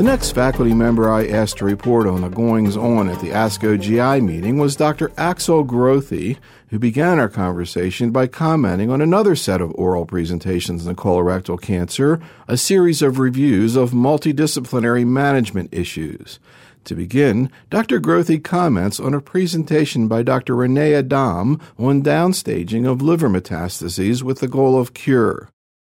The next faculty member I asked to report on the goings on at the ASCO GI meeting was Dr. Axel Grothey, who began our conversation by commenting on another set of oral presentations in colorectal cancer, a series of reviews of multidisciplinary management issues. To begin, Dr. Grothey comments on a presentation by Dr. Renee Adam on downstaging of liver metastases with the goal of cure.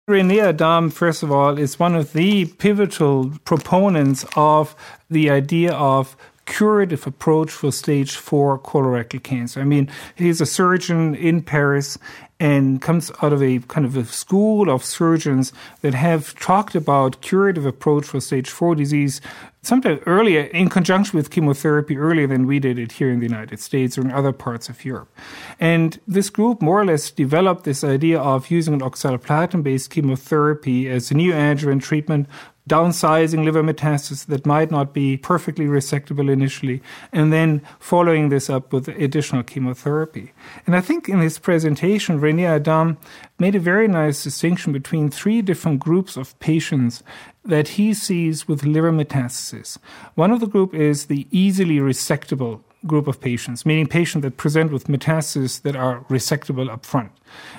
Renee Adam, first of all, is one of the pivotal proponents of the idea of curative approach for stage four colorectal cancer. I mean, he's a surgeon in Paris and comes out of a kind of a school of surgeons that have talked about curative approach for stage four disease sometime earlier in conjunction with chemotherapy earlier than we did it here in the United States or in other parts of Europe. And this group more or less developed this idea of using an oxaliplatin based chemotherapy as a new neoadjuvant treatment downsizing liver metastasis that might not be perfectly resectable initially, and then following this up with additional chemotherapy. And I think in his presentation, Rene Adam made a very nice distinction between three different groups of patients that he sees with liver metastasis. One of the group is the easily resectable group of patients, meaning patients that present with metastases that are resectable up front.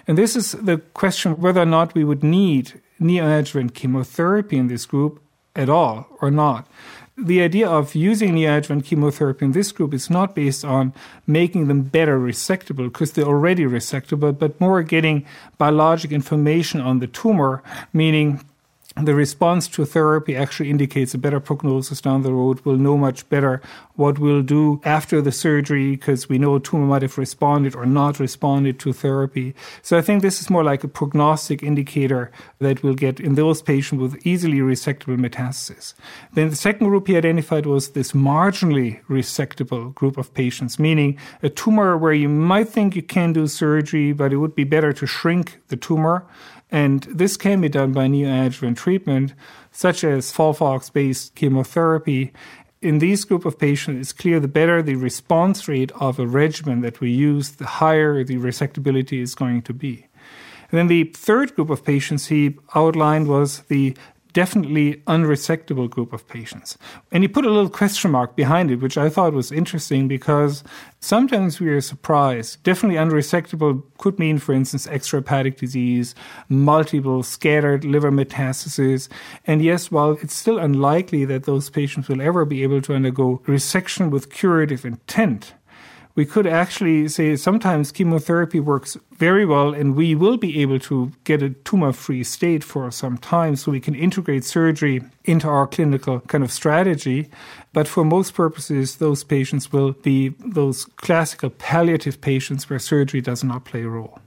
And this is the question whether or not we would need neoadjuvant chemotherapy in this group at all or not. The idea of using neoadjuvant chemotherapy in this group is not based on making them better resectable because they're already resectable, but more getting biologic information on the tumor, meaning the response to therapy actually indicates a better prognosis down the road. We'll know much better what we'll do after the surgery because we know a tumor might have responded or not responded to therapy. So I think this is more like a prognostic indicator that we'll get in those patients with easily resectable metastasis. Then the second group he identified was this marginally resectable group of patients, meaning a tumor where you might think you can do surgery, but it would be better to shrink the tumor and this can be done by neoadjuvant treatment, such as FOLFOX based chemotherapy. In these group of patients, it's clear the better the response rate of a regimen that we use, the higher the resectability is going to be. And then the third group of patients he outlined was the definitely unresectable group of patients. And he put a little question mark behind it, which I thought was interesting because sometimes we are surprised. Definitely unresectable could mean, for instance, extrahepatic disease, multiple scattered liver metastases. And yes, while it's still unlikely that those patients will ever be able to undergo resection with curative intent, we could actually say sometimes chemotherapy works very well and we will be able to get a tumor free state for some time so we can integrate surgery into our clinical kind of strategy. But for most purposes, those patients will be those classical palliative patients where surgery does not play a role.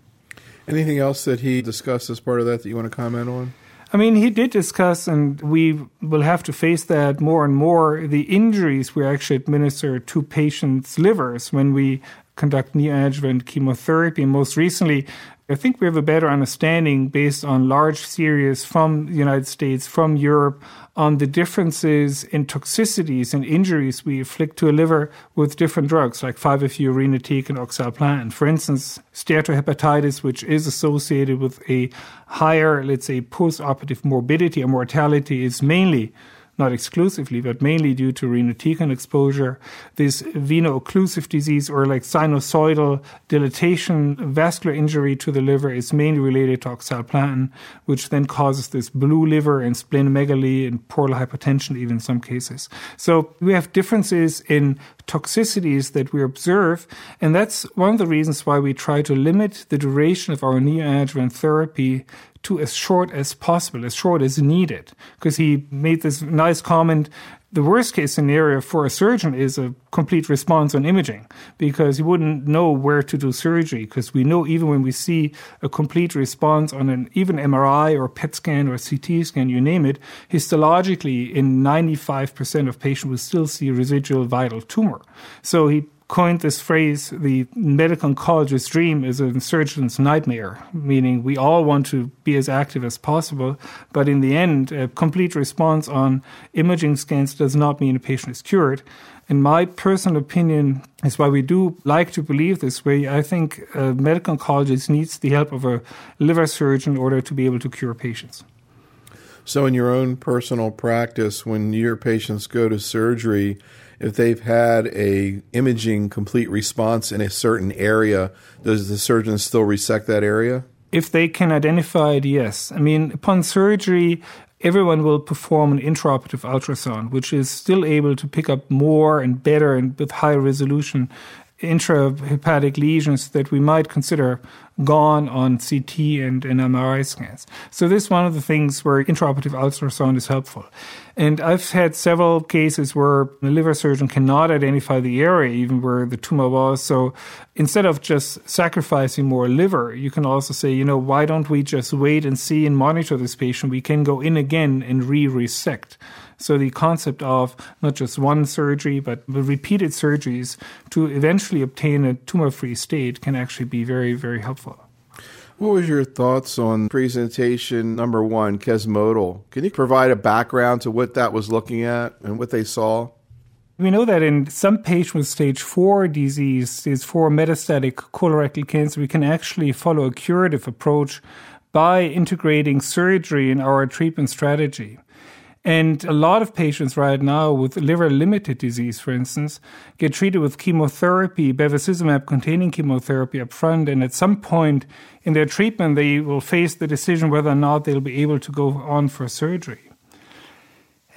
Anything else that he discussed as part of that that you want to comment on? I mean, he did discuss, and we will have to face that more and more the injuries we actually administer to patients' livers when we conduct neoadjuvant chemotherapy. Most recently, I think we have a better understanding based on large series from the United States, from Europe, on the differences in toxicities and injuries we inflict to a liver with different drugs like 5-FU, and oxaliplatin. For instance, steatohepatitis, which is associated with a higher, let's say, post-operative morbidity or mortality, is mainly not exclusively, but mainly due to irinotecan exposure. This veno-occlusive disease or like sinusoidal dilatation, vascular injury to the liver is mainly related to oxaliplatin, which then causes this blue liver and splenomegaly and portal hypertension even in some cases. So we have differences in toxicities that we observe, and that's one of the reasons why we try to limit the duration of our neoadjuvant therapy to as short as possible, as short as needed. Because he made this nice comment the worst case scenario for a surgeon is a complete response on imaging because you wouldn't know where to do surgery because we know even when we see a complete response on an even MRI or PET scan or CT scan, you name it, histologically in 95% of patients we still see residual vital tumor. So he coined this phrase, the medical oncologist's dream is a surgeon's nightmare, meaning we all want to be as active as possible, but in the end, a complete response on imaging scans does not mean a patient is cured. In my personal opinion, is why we do like to believe this way. I think uh, a medical oncologist needs the help of a liver surgeon in order to be able to cure patients. So, in your own personal practice, when your patients go to surgery, if they've had a imaging complete response in a certain area, does the surgeon still resect that area? If they can identify it, yes. I mean, upon surgery, everyone will perform an intraoperative ultrasound, which is still able to pick up more and better and with high resolution intrahepatic lesions that we might consider gone on CT and, and MRI scans. So this is one of the things where intraoperative ultrasound is helpful. And I've had several cases where the liver surgeon cannot identify the area, even where the tumor was. So instead of just sacrificing more liver, you can also say, you know, why don't we just wait and see and monitor this patient? We can go in again and re-resect. So the concept of not just one surgery, but repeated surgeries to eventually obtain a tumor-free state can actually be very, very helpful. What was your thoughts on presentation number one, Kesmodel? Can you provide a background to what that was looking at and what they saw? We know that in some patients with stage four disease, stage four metastatic colorectal cancer, we can actually follow a curative approach by integrating surgery in our treatment strategy. And a lot of patients right now with liver limited disease, for instance, get treated with chemotherapy, bevacizumab containing chemotherapy up front. And at some point in their treatment, they will face the decision whether or not they'll be able to go on for surgery.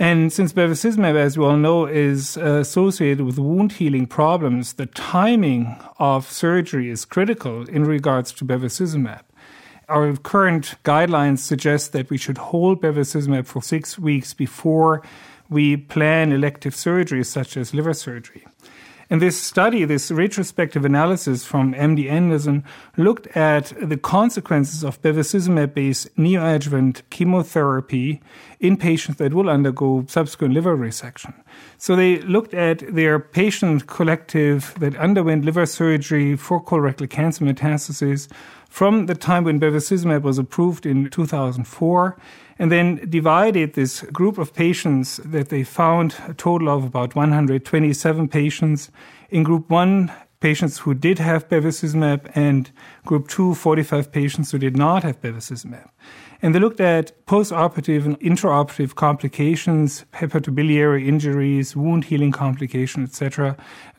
And since bevacizumab, as we all know, is associated with wound healing problems, the timing of surgery is critical in regards to bevacizumab our current guidelines suggest that we should hold bevacizumab for six weeks before we plan elective surgeries such as liver surgery. And this study, this retrospective analysis from MD Anderson, looked at the consequences of bevacizumab based neoadjuvant chemotherapy in patients that will undergo subsequent liver resection. So they looked at their patient collective that underwent liver surgery for colorectal cancer metastases from the time when bevacizumab was approved in 2004 and then divided this group of patients that they found a total of about 127 patients. In group 1 patients who did have bevacizumab and group 2 45 patients who did not have bevacizumab. And they looked at postoperative and intraoperative complications hepatobiliary injuries wound healing complications etc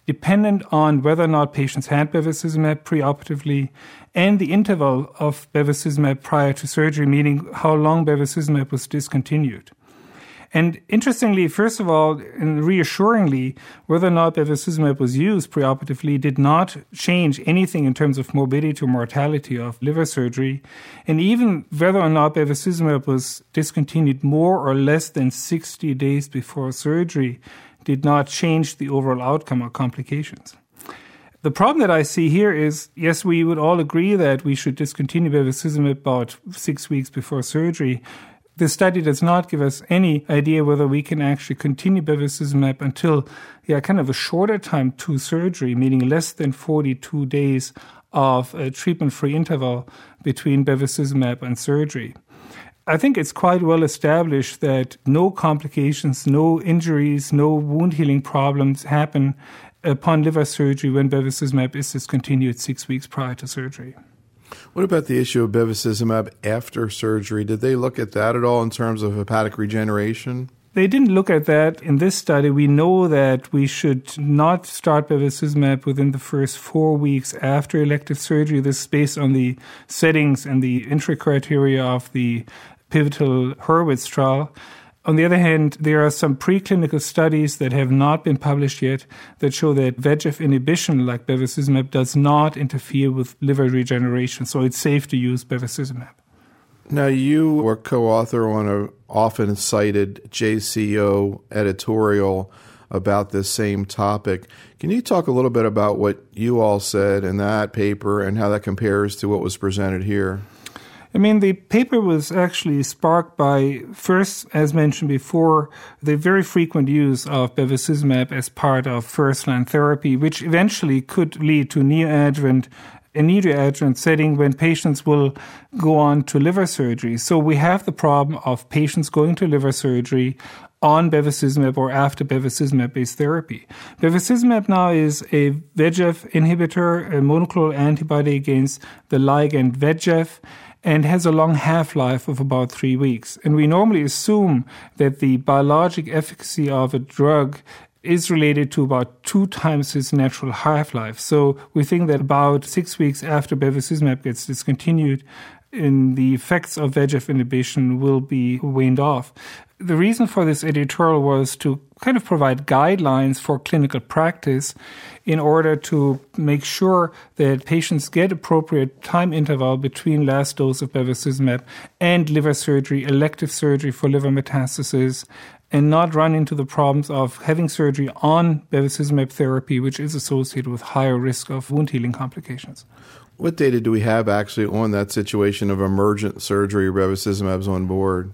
dependent on whether or not patients had bevacizumab preoperatively and the interval of bevacizumab prior to surgery, meaning how long bevacizumab was discontinued. And interestingly, first of all, and reassuringly, whether or not bevacizumab was used preoperatively did not change anything in terms of morbidity or mortality of liver surgery. And even whether or not bevacizumab was discontinued more or less than 60 days before surgery did not change the overall outcome or complications. The problem that I see here is yes, we would all agree that we should discontinue bevacizumab about six weeks before surgery. The study does not give us any idea whether we can actually continue bevacizumab until yeah, kind of a shorter time to surgery, meaning less than 42 days of a treatment free interval between bevacizumab and surgery. I think it's quite well established that no complications, no injuries, no wound healing problems happen upon liver surgery when bevacizumab is discontinued six weeks prior to surgery. What about the issue of bevacizumab after surgery? Did they look at that at all in terms of hepatic regeneration? They didn't look at that in this study. We know that we should not start bevacizumab within the first four weeks after elective surgery. This is based on the settings and the entry criteria of the pivotal Hurwitz trial. On the other hand, there are some preclinical studies that have not been published yet that show that VEGF inhibition, like bevacizumab, does not interfere with liver regeneration, so it's safe to use bevacizumab. Now, you were co author on an often cited JCO editorial about this same topic. Can you talk a little bit about what you all said in that paper and how that compares to what was presented here? I mean, the paper was actually sparked by, first, as mentioned before, the very frequent use of bevacizumab as part of first line therapy, which eventually could lead to neoadjuvant a neoadjuvant setting when patients will go on to liver surgery. So we have the problem of patients going to liver surgery on bevacizumab or after bevacizumab based therapy. Bevacizumab now is a VEGF inhibitor, a monoclonal antibody against the ligand VEGF and has a long half life of about three weeks. And we normally assume that the biologic efficacy of a drug is related to about two times its natural half life. So we think that about six weeks after bevacizumab gets discontinued, in the effects of VEGF inhibition will be waned off. The reason for this editorial was to kind of provide guidelines for clinical practice in order to make sure that patients get appropriate time interval between last dose of bevacizumab and liver surgery, elective surgery for liver metastasis, and not run into the problems of having surgery on bevacizumab therapy, which is associated with higher risk of wound healing complications. What data do we have actually on that situation of emergent surgery? Bevacizumab's on board.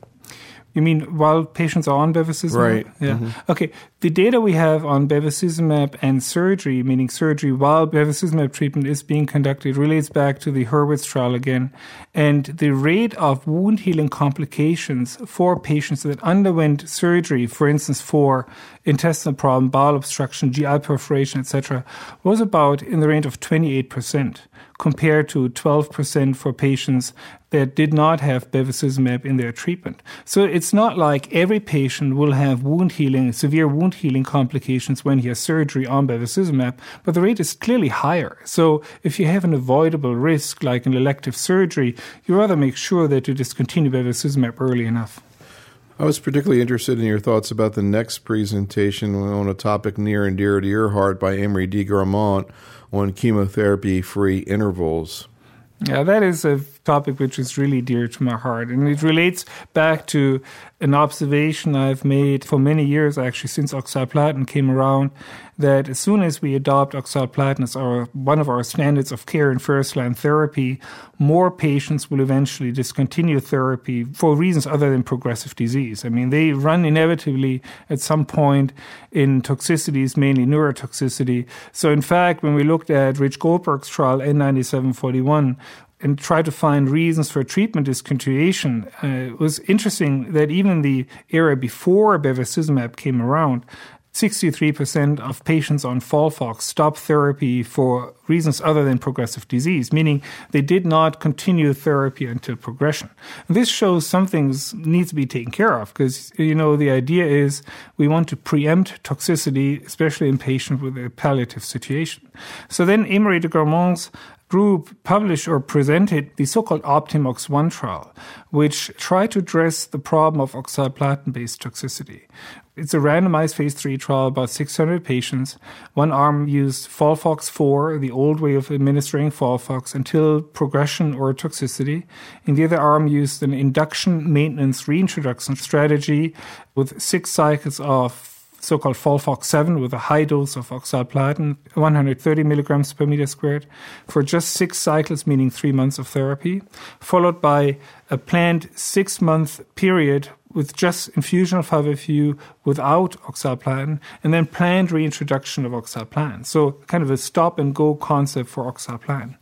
You mean while patients are on bevacizumab? Right. Yeah. Mm-hmm. Okay. The data we have on bevacizumab and surgery, meaning surgery while bevacizumab treatment is being conducted, relates back to the Hurwitz trial again. And the rate of wound healing complications for patients that underwent surgery, for instance, for intestinal problem, bowel obstruction, GI perforation, etc., was about in the range of 28% compared to 12% for patients that did not have bevacizumab in their treatment. So it's not like every patient will have wound healing, severe wound healing complications when he has surgery on bevacizumab, but the rate is clearly higher. So if you have an avoidable risk like an elective surgery, you rather make sure that you discontinue bevacizumab early enough. I was particularly interested in your thoughts about the next presentation on a topic near and dear to your heart by Aimery de Gramont on chemotherapy free intervals. Yeah, that is a topic which is really dear to my heart. And it relates back to an observation I've made for many years, actually, since oxaliplatin came around, that as soon as we adopt oxaliplatin as our, one of our standards of care in first line therapy, more patients will eventually discontinue therapy for reasons other than progressive disease. I mean, they run inevitably at some point in toxicities, mainly neurotoxicity. So, in fact, when we looked at Rich Goldberg's trial, N9741, and try to find reasons for treatment discontinuation, uh, it was interesting that even the era before bevacizumab came around, 63% of patients on FOLFOX stopped therapy for reasons other than progressive disease, meaning they did not continue therapy until progression. And this shows something needs to be taken care of because, you know, the idea is we want to preempt toxicity, especially in patients with a palliative situation. So then Aimery de Gramont's group published or presented the so-called Optimox 1 trial, which tried to address the problem of oxaliplatin-based toxicity. It's a randomized phase 3 trial, about 600 patients. One arm used Folfox 4, the old way of administering Folfox, until progression or toxicity. And the other arm used an induction maintenance reintroduction strategy with six cycles of so-called FOLFOX7 with a high dose of oxaliplatin, 130 milligrams per meter squared, for just six cycles, meaning three months of therapy, followed by a planned six-month period with just infusion of 5-FU without oxaliplatin, and then planned reintroduction of oxaliplatin. So kind of a stop-and-go concept for oxaliplatin.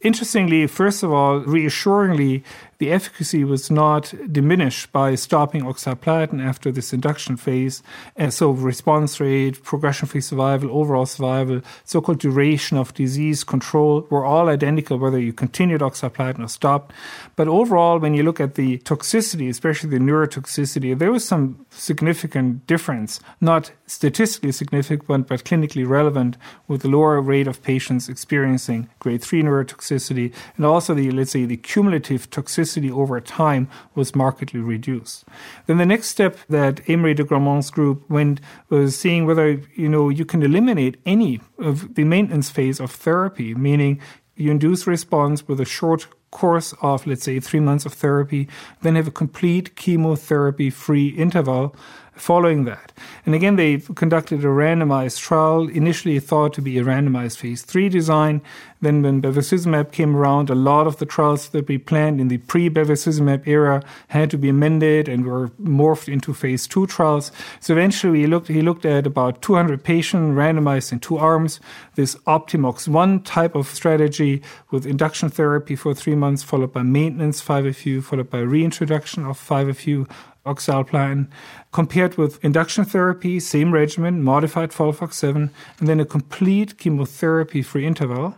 Interestingly, first of all, reassuringly, the efficacy was not diminished by stopping oxaliplatin after this induction phase. And so response rate, progression-free survival, overall survival, so-called duration of disease control were all identical whether you continued oxaliplatin or stopped. But overall, when you look at the toxicity, especially the neurotoxicity, there was some significant difference, not statistically significant, but clinically relevant with the lower rate of patients experiencing grade 3 neurotoxicity and also the, let's say, the cumulative toxicity toxicity over time was markedly reduced. Then the next step that Aimery de Gramont's group went was seeing whether you know you can eliminate any of the maintenance phase of therapy, meaning you induce response with a short course of, let's say, three months of therapy, then have a complete chemotherapy free interval following that. And again, they conducted a randomized trial, initially thought to be a randomized phase three design. Then, when bevacizumab came around, a lot of the trials that we planned in the pre bevacizumab era had to be amended and were morphed into phase two trials. So eventually, he looked, he looked at about 200 patients randomized in two arms, this Optimox 1 type of strategy with induction therapy for three months, followed by maintenance 5FU, followed by reintroduction of 5FU oxaliplatin, compared with induction therapy, same regimen, modified FOLFOX7, and then a complete chemotherapy free interval.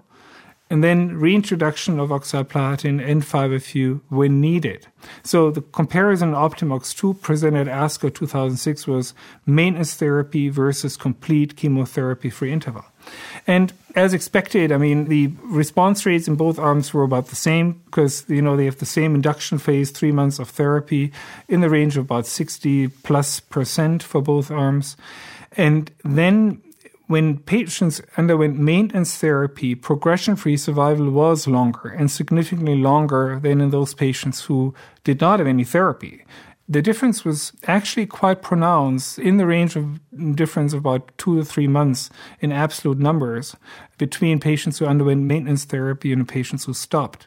And then reintroduction of oxaliplatin and 5-FU when needed. So the comparison Optimox 2 presented at ASCO 2006 was maintenance therapy versus complete chemotherapy-free interval. And as expected, I mean, the response rates in both arms were about the same because, you know, they have the same induction phase, three months of therapy in the range of about 60 plus percent for both arms. And then when patients underwent maintenance therapy, progression free survival was longer and significantly longer than in those patients who did not have any therapy. The difference was actually quite pronounced in the range of difference of about two to three months in absolute numbers between patients who underwent maintenance therapy and patients who stopped.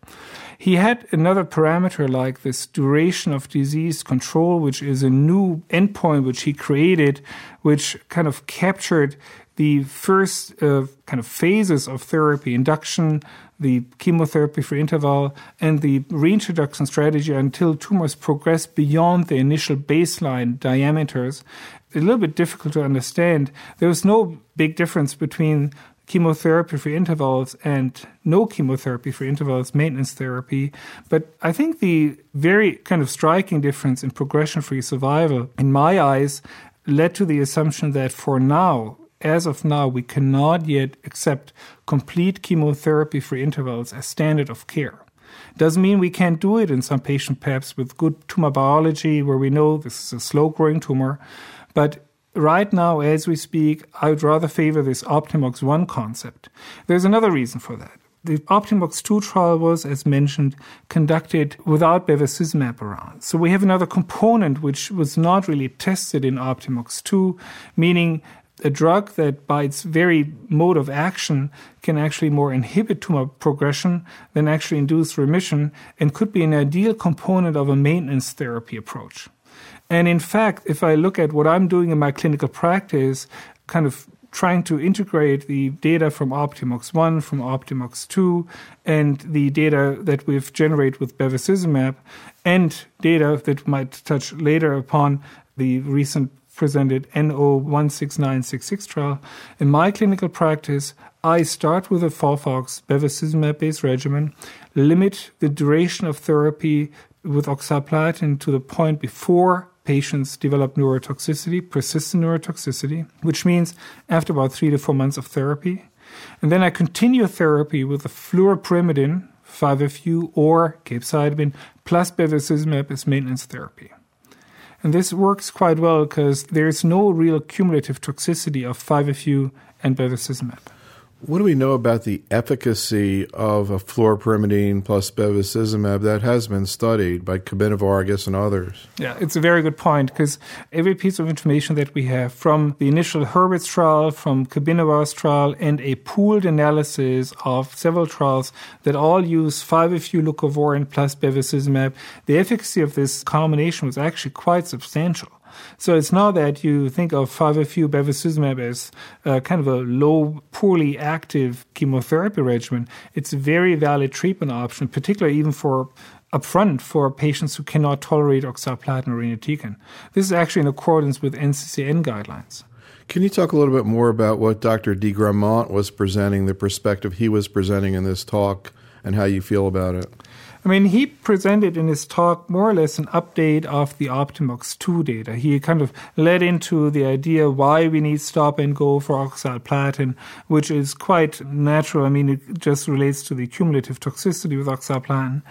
He had another parameter like this duration of disease control, which is a new endpoint which he created, which kind of captured the first uh, kind of phases of therapy induction, the chemotherapy for interval, and the reintroduction strategy until tumors progress beyond the initial baseline diameters. A little bit difficult to understand. There was no big difference between chemotherapy for intervals and no chemotherapy for intervals, maintenance therapy. But I think the very kind of striking difference in progression free survival, in my eyes, led to the assumption that for now, as of now, we cannot yet accept complete chemotherapy free intervals as standard of care. Doesn't mean we can't do it in some patient perhaps with good tumor biology where we know this is a slow growing tumor. But right now, as we speak, I would rather favor this Optimox 1 concept. There's another reason for that. The Optimox 2 trial was, as mentioned, conducted without bevacizumab around. So we have another component which was not really tested in Optimox 2, meaning a drug that by its very mode of action can actually more inhibit tumor progression than actually induce remission and could be an ideal component of a maintenance therapy approach. And in fact, if I look at what I'm doing in my clinical practice, kind of trying to integrate the data from Optimox 1, from Optimox 2, and the data that we've generated with bevacizumab, and data that might touch later upon the recent presented NO16966 trial, in my clinical practice, I start with a FOLFOX bevacizumab based regimen, limit the duration of therapy with oxaliplatin to the point before patients develop neurotoxicity, persistent neurotoxicity, which means after about three to four months of therapy. And then I continue therapy with a fluoropyrimidine, 5-FU, or capecitabine, plus bevacizumab as maintenance therapy. And this works quite well because there's no real cumulative toxicity of 5-FU and bevacizumab. What do we know about the efficacy of a fluoropyrimidine plus bevacizumab that has been studied by Kabbinavar's and others? Yeah, it's a very good point because every piece of information that we have from the initial Hurwitz trial, from Kabbinavar's trial, and a pooled analysis of several trials that all use 5-FU leucovorin plus bevacizumab, the efficacy of this combination was actually quite substantial. So it's not that you think of 5-FU bevacizumab as uh, kind of a low, poorly active chemotherapy regimen. It's a very valid treatment option, particularly even for upfront for patients who cannot tolerate oxaliplatin or irinotecan. This is actually in accordance with NCCN guidelines. Can you talk a little bit more about what Dr. de Gramont was presenting, the perspective he was presenting in this talk, and how you feel about it? I mean, he presented in his talk more or less an update of the Optimox 2 data. He kind of led into the idea why we need stop and go for oxaliplatin, which is quite natural. I mean, it just relates to the cumulative toxicity with oxaliplatin.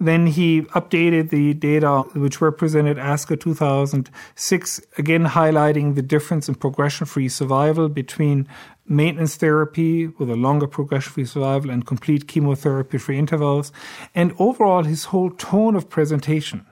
Then he updated the data which were presented ASCO 2006, again highlighting the difference in progression-free survival between maintenance therapy with a longer progression free survival and complete chemotherapy free intervals. And overall, his whole tone of presentation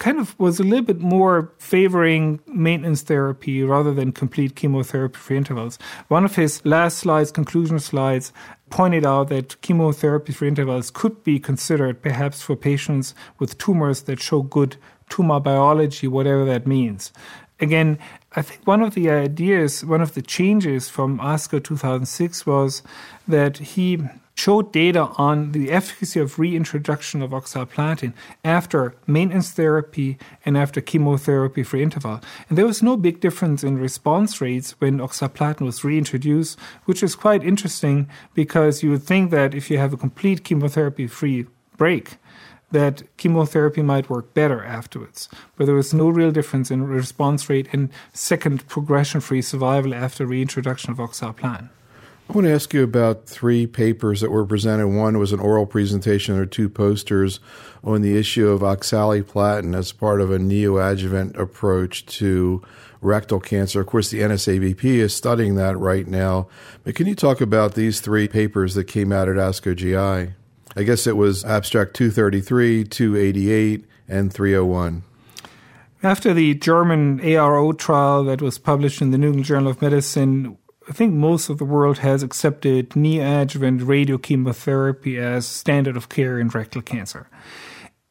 kind of was a little bit more favoring maintenance therapy rather than complete chemotherapy free intervals. One of his last slides, conclusion slides, pointed out that chemotherapy free intervals could be considered perhaps for patients with tumors that show good tumor biology, whatever that means. Again, I think one of the ideas, one of the changes from ASCO 2006 was that he showed data on the efficacy of reintroduction of oxaliplatin after maintenance therapy and after chemotherapy free interval. And there was no big difference in response rates when oxaliplatin was reintroduced, which is quite interesting because you would think that if you have a complete chemotherapy free break, that chemotherapy might work better afterwards. But there was no real difference in response rate and second progression free survival after reintroduction of oxaliplatin. I want to ask you about three papers that were presented. One was an oral presentation, or two posters on the issue of oxaliplatin as part of a neoadjuvant approach to rectal cancer. Of course, the NSABP is studying that right now. But can you talk about these three papers that came out at ASCO GI? I guess it was abstract 233, 288, and 301. After the German ARO trial that was published in the New England Journal of Medicine, I think most of the world has accepted neoadjuvant radiochemotherapy as standard of care in rectal cancer.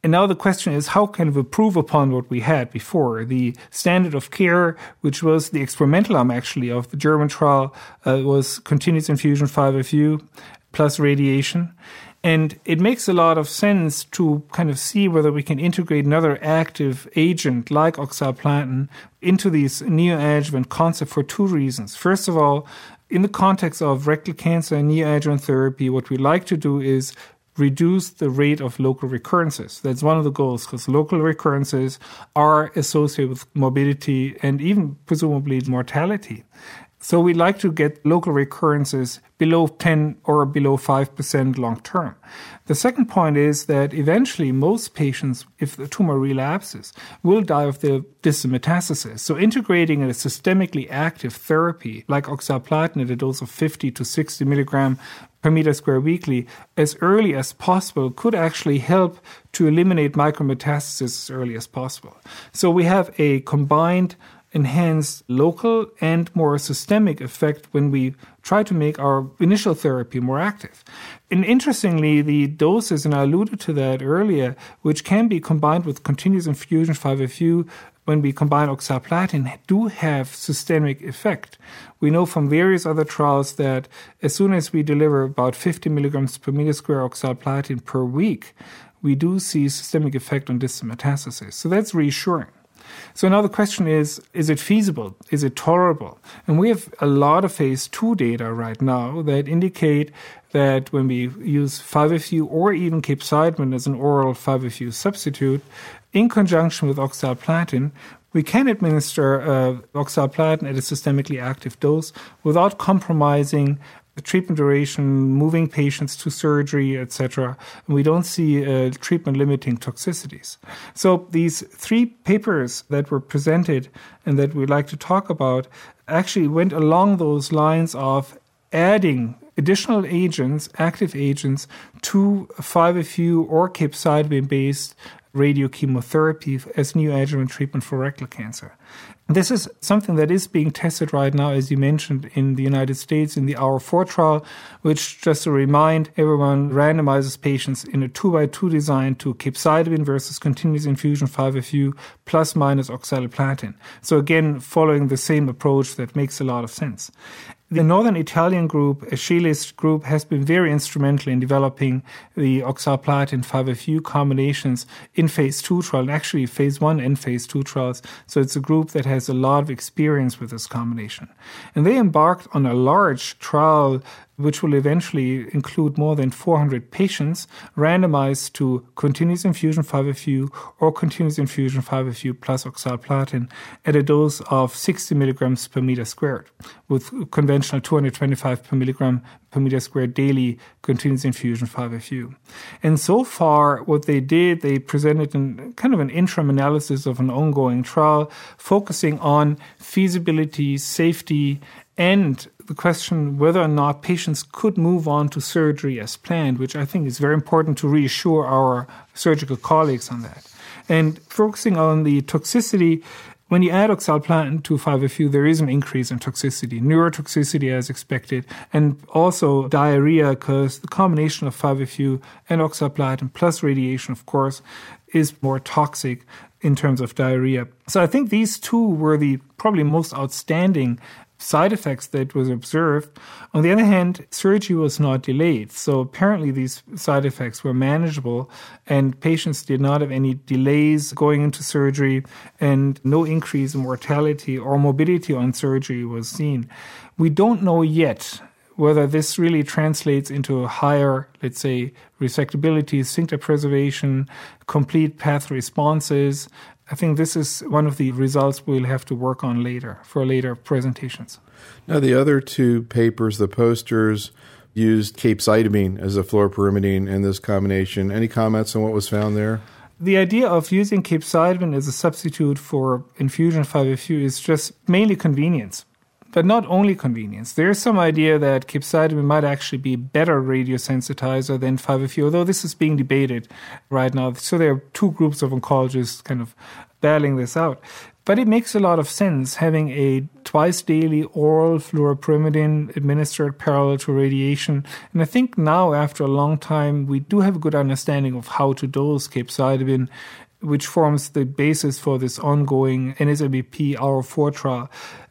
And now the question is how can we improve upon what we had before? The standard of care, which was the experimental arm actually of the German trial, uh, was continuous infusion 5FU plus radiation. And it makes a lot of sense to kind of see whether we can integrate another active agent like oxaliplatin into these neoadjuvant concept for two reasons. First of all, in the context of rectal cancer and neoadjuvant therapy, what we like to do is reduce the rate of local recurrences. That's one of the goals because local recurrences are associated with morbidity and even presumably mortality. So we like to get local recurrences below 10 or below 5% long term. The second point is that eventually most patients, if the tumor relapses, will die of the distant metastasis. So integrating a systemically active therapy like oxaliplatin at a dose of 50 to 60 milligram per meter square weekly as early as possible could actually help to eliminate micrometastasis as early as possible. So we have a combined enhanced local and more systemic effect when we try to make our initial therapy more active. And interestingly, the doses, and I alluded to that earlier, which can be combined with continuous infusion 5FU when we combine oxaliplatin, do have systemic effect. We know from various other trials that as soon as we deliver about 50 milligrams per meter square oxaliplatin per week, we do see systemic effect on distant metastasis. So that's reassuring. So now the question is, is it feasible? Is it tolerable? And we have a lot of phase two data right now that indicate that when we use 5FU or even capecitabine as an oral 5FU substitute in conjunction with oxaliplatin, we can administer uh, oxaliplatin at a systemically active dose without compromising treatment duration, moving patients to surgery, etc. And we don't see uh, treatment limiting toxicities. So these three papers that were presented and that we'd like to talk about actually went along those lines of adding additional agents, active agents, to 5FU or capecitabine based radiochemotherapy as new neoadjuvant treatment for rectal cancer. This is something that is being tested right now, as you mentioned, in the United States in the R4 trial, which, just to remind everyone, randomizes patients in a two by two design to capecitabine versus continuous infusion 5FU plus minus oxaliplatin. So again, following the same approach that makes a lot of sense. The Northern Italian group, a Aschele group, has been very instrumental in developing the oxaliplatin 5FU combinations in phase two trial, actually phase one and phase two trials. So it's a group that has a lot of experience with this combination. And they embarked on a large trial which will eventually include more than 400 patients randomized to continuous infusion 5FU or continuous infusion 5FU plus oxaliplatin at a dose of 60 milligrams per meter squared with conventional 225 per milligram per meter squared daily continuous infusion 5FU. And so far, what they did, they presented kind of an interim analysis of an ongoing trial focusing on feasibility, safety, and the question whether or not patients could move on to surgery as planned, which I think is very important to reassure our surgical colleagues on that. And focusing on the toxicity, when you add oxaliplatin to 5FU, there is an increase in toxicity, neurotoxicity as expected, and also diarrhea because the combination of 5FU and oxaliplatin plus radiation, of course, is more toxic in terms of diarrhea. So I think these two were the probably most outstanding side effects that was observed. On the other hand, surgery was not delayed. So apparently these side effects were manageable and patients did not have any delays going into surgery and no increase in mortality or morbidity on surgery was seen. We don't know yet whether this really translates into a higher, let's say, resectability, sphincter preservation, complete path responses, I think this is one of the results we'll have to work on later for later presentations. Now, the other two papers, the posters, used capecitabine as a fluoropyrimidine in this combination. Any comments on what was found there? The idea of using capecitabine as a substitute for infusion 5-FU is just mainly convenience but not only convenience. There is some idea that capecitabine might actually be a better radiosensitizer than 5-FU, although this is being debated right now. So there are two groups of oncologists kind of battling this out. But it makes a lot of sense having a twice daily oral fluoropyrimidine administered parallel to radiation. And I think now, after a long time, we do have a good understanding of how to dose capecitabine which forms the basis for this ongoing NSABP R4 trial.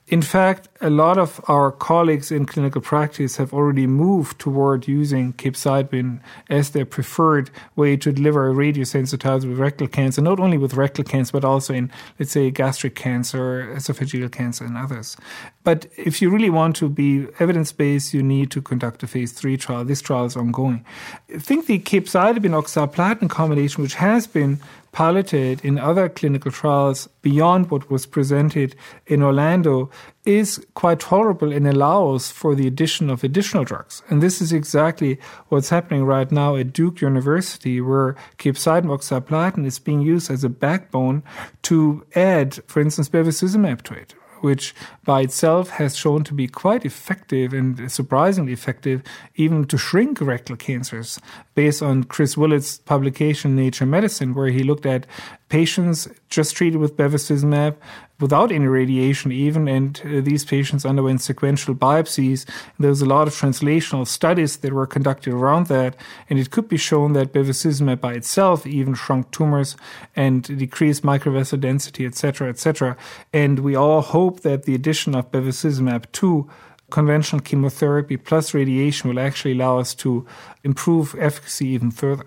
In fact, a lot of our colleagues in clinical practice have already moved toward using capecitabine as their preferred way to deliver a radiosensitizer with rectal cancer, not only with rectal cancer, but also in, let's say, gastric cancer, esophageal cancer, and others. But if you really want to be evidence based, you need to conduct a phase three trial. This trial is ongoing. I think the capecitabine oxaliplatin combination, which has been piloted in other clinical trials beyond what was presented in Orlando is quite tolerable and allows for the addition of additional drugs. And this is exactly what's happening right now at Duke University, where capecitabine oxaliplatin is being used as a backbone to add, for instance, bevacizumab to it which by itself has shown to be quite effective and surprisingly effective even to shrink rectal cancers based on Chris Willett's publication Nature Medicine, where he looked at patients just treated with bevacizumab without any radiation even, and uh, these patients underwent sequential biopsies. There was a lot of translational studies that were conducted around that, and it could be shown that bevacizumab by itself even shrunk tumors and decreased microvessel density, etc., etc. And we all hope that the addition of bevacizumab to conventional chemotherapy plus radiation will actually allow us to improve efficacy even further.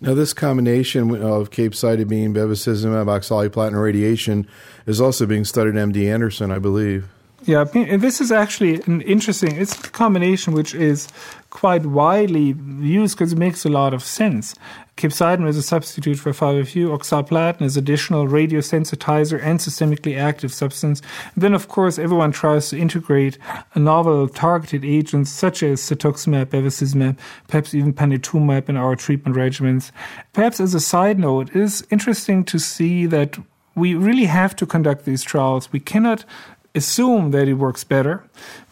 Now, this combination of capecitabine, bevacizumab, oxaliplatin, radiation is also being studied at MD Anderson, I believe. Yeah, this is actually an interesting. It's a combination which is quite widely used because it makes a lot of sense. Capecitabine is a substitute for 5-FU. Oxaliplatin is additional radiosensitizer and systemically active substance. And then, of course, everyone tries to integrate novel targeted agents such as cetuximab, bevacizumab, perhaps even panitumumab in our treatment regimens. Perhaps as a side note, it is interesting to see that we really have to conduct these trials. We cannot assume that it works better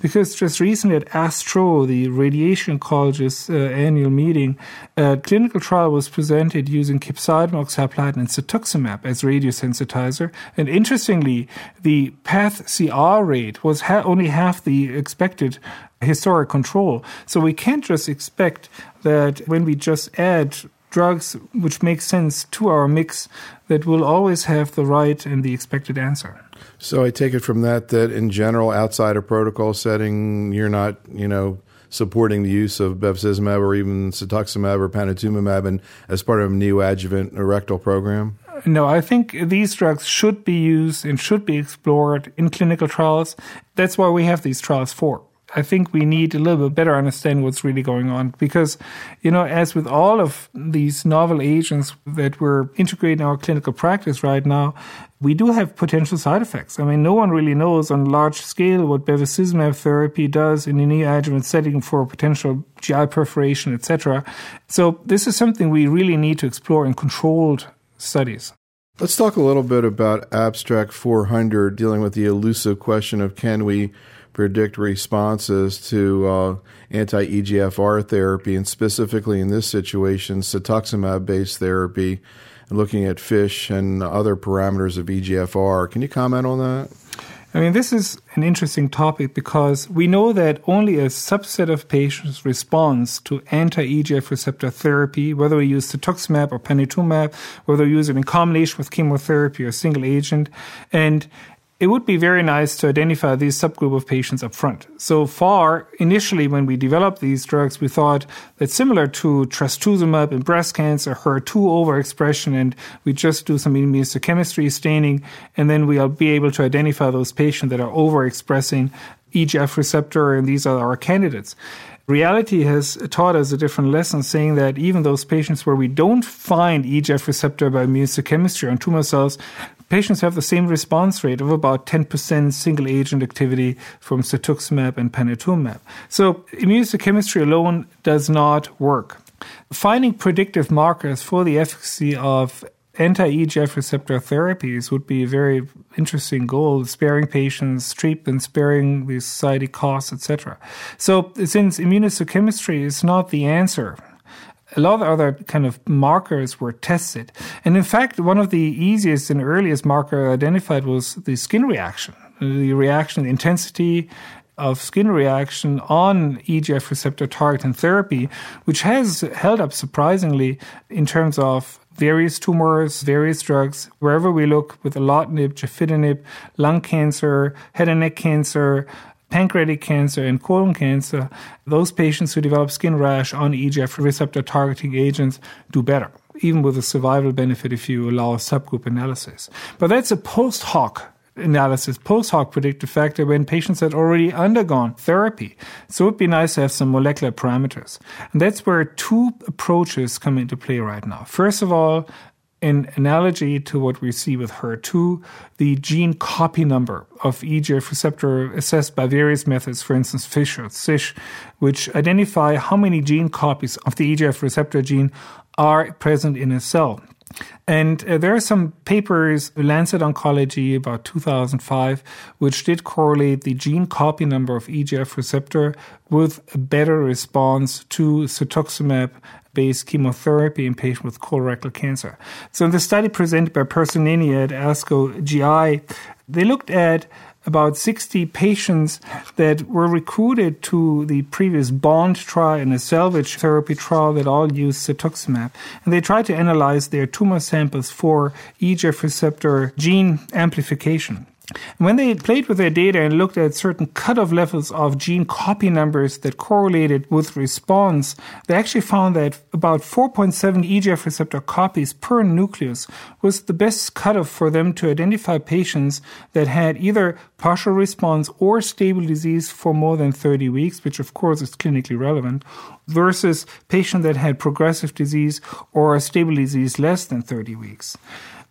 because just recently at ASTRO, the radiation oncologist uh, annual meeting, a clinical trial was presented using capecitabine, oxaliplatin, and cetuximab as radiosensitizer. And interestingly, the path CR rate was ha- only half the expected historic control. So we can't just expect that when we just add drugs which make sense to our mix that we'll always have the right and the expected answer. So I take it from that that in general, outside a protocol setting, you're not, you know, supporting the use of bevacizumab or even cetuximab or panitumumab and as part of a neoadjuvant rectal program? No, I think these drugs should be used and should be explored in clinical trials. That's why we have these trials for. I think we need a little bit better understand what's really going on because, you know, as with all of these novel agents that we're integrating in our clinical practice right now, we do have potential side effects. I mean, no one really knows on large scale what bevacizumab therapy does in a neoadjuvant setting for potential GI perforation, etc. So this is something we really need to explore in controlled studies. Let's talk a little bit about Abstract 400, dealing with the elusive question of can we predict responses to uh, anti EGFR therapy, and specifically in this situation, cetuximab based therapy, and looking at FISH and other parameters of EGFR. Can you comment on that? I mean, this is an interesting topic because we know that only a subset of patients responds to anti-EGF receptor therapy, whether we use cetuximab or panitumumab, whether we use it in combination with chemotherapy or single agent. And it would be very nice to identify these subgroup of patients up front. So far, initially, when we developed these drugs, we thought that similar to trastuzumab in breast cancer, HER2 overexpression, and we just do some immunohistochemistry staining, and then we'll be able to identify those patients that are overexpressing EGF receptor, and these are our candidates. Reality has taught us a different lesson, saying that even those patients where we don't find EGF receptor by immunohistochemistry on tumor cells, patients have the same response rate of about 10% single agent activity from cetuximab and panitumumab. So immunohistochemistry alone does not work. Finding predictive markers for the efficacy of anti-EGF receptor therapies would be a very interesting goal, sparing patients treatment, sparing the society costs, etc. So since immunohistochemistry is not the answer, a lot of other kind of markers were tested. And in fact, one of the easiest and earliest marker identified was the skin reaction, the reaction, intensity of skin reaction on EGF receptor targeting therapy, which has held up surprisingly in terms of various tumors, various drugs, wherever we look with erlotinib, gefitinib, lung cancer, head and neck cancer, pancreatic cancer, and colon cancer, those patients who develop skin rash on EGF receptor targeting agents do better, even with a survival benefit if you allow a subgroup analysis. But that's a post hoc analysis, post hoc predictive factor when patients had already undergone therapy. So it would be nice to have some molecular parameters. And that's where two approaches come into play right now. First of all, in analogy to what we see with HER2, the gene copy number of EGF receptor assessed by various methods, for instance, FISH or CISH, which identify how many gene copies of the EGF receptor gene are present in a cell. And uh, there are some papers, Lancet Oncology, about 2005, which did correlate the gene copy number of EGF receptor with a better response to cetuximab based chemotherapy in patients with colorectal cancer. So in the study presented by Personeni at ASCO GI, they looked at about 60 patients that were recruited to the previous BOND trial and a salvage therapy trial that all used cetuximab. And they tried to analyze their tumor samples for EGF receptor gene amplification. When they played with their data and looked at certain cutoff levels of gene copy numbers that correlated with response, they actually found that about 4.7 EGF receptor copies per nucleus was the best cutoff for them to identify patients that had either partial response or stable disease for more than 30 weeks, which of course is clinically relevant, versus patient that had progressive disease or stable disease less than 30 weeks.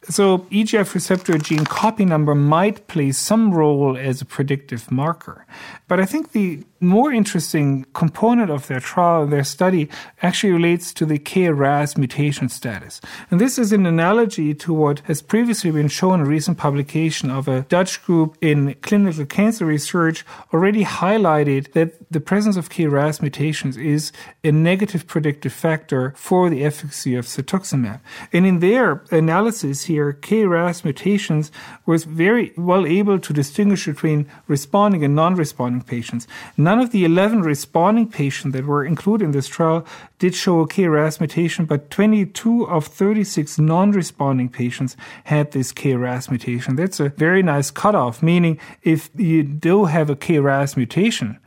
So EGF receptor gene copy number might play some role as a predictive marker. But I think the more interesting component of their trial, their study, actually relates to the KRAS mutation status. And this is an analogy to what has previously been shown in a recent publication of a Dutch group in clinical cancer research already highlighted that the presence of KRAS mutations is a negative predictive factor for the efficacy of cetuximab. And in their analysis KRAS mutations was very well able to distinguish between responding and non-responding patients. None of the 11 responding patients that were included in this trial did show a KRAS mutation, but 22 of 36 non-responding patients had this KRAS mutation. That's a very nice cutoff, meaning if you do have a KRAS mutation,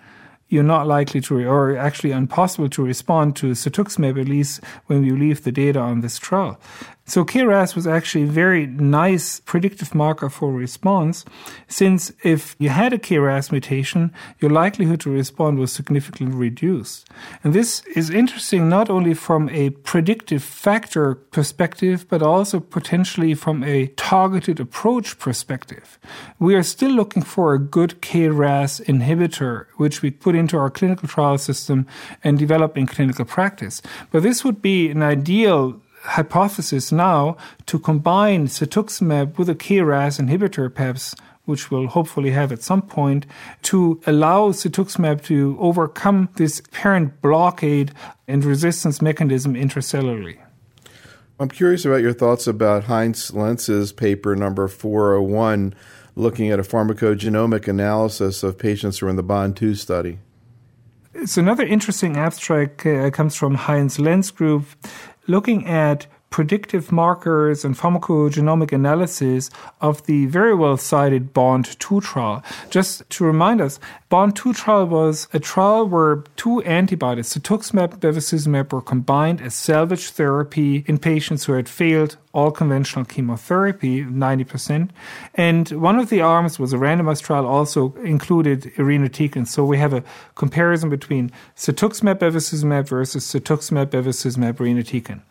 you're not likely to, or actually impossible to respond to cetuximab, at least when we leave the data on this trial. So KRAS was actually a very nice predictive marker for response, since if you had a KRAS mutation, your likelihood to respond was significantly reduced. And this is interesting not only from a predictive factor perspective, but also potentially from a targeted approach perspective. We are still looking for a good KRAS inhibitor, which we put into our clinical trial system and develop in clinical practice. But this would be an ideal hypothesis now to combine cetuximab with a KRAS inhibitor, perhaps which we'll hopefully have at some point, to allow cetuximab to overcome this apparent blockade and resistance mechanism intracellularly. I'm curious about your thoughts about Heinz Lenz's paper number 401, looking at a pharmacogenomic analysis of patients who are in the BOND 2 study. It's another interesting abstract uh, comes from Heinz Lentz group looking at predictive markers and pharmacogenomic analysis of the very well cited Bond 2 trial. Just to remind us, Bond 2 trial was a trial where two antibodies, cetuximab and bevacizumab, were combined as salvage therapy in patients who had failed all conventional chemotherapy, 90%. And one of the arms was a randomized trial, also included irinotecan. So we have a comparison between cetuximab bevacizumab versus cetuximab bevacizumab irinotecan.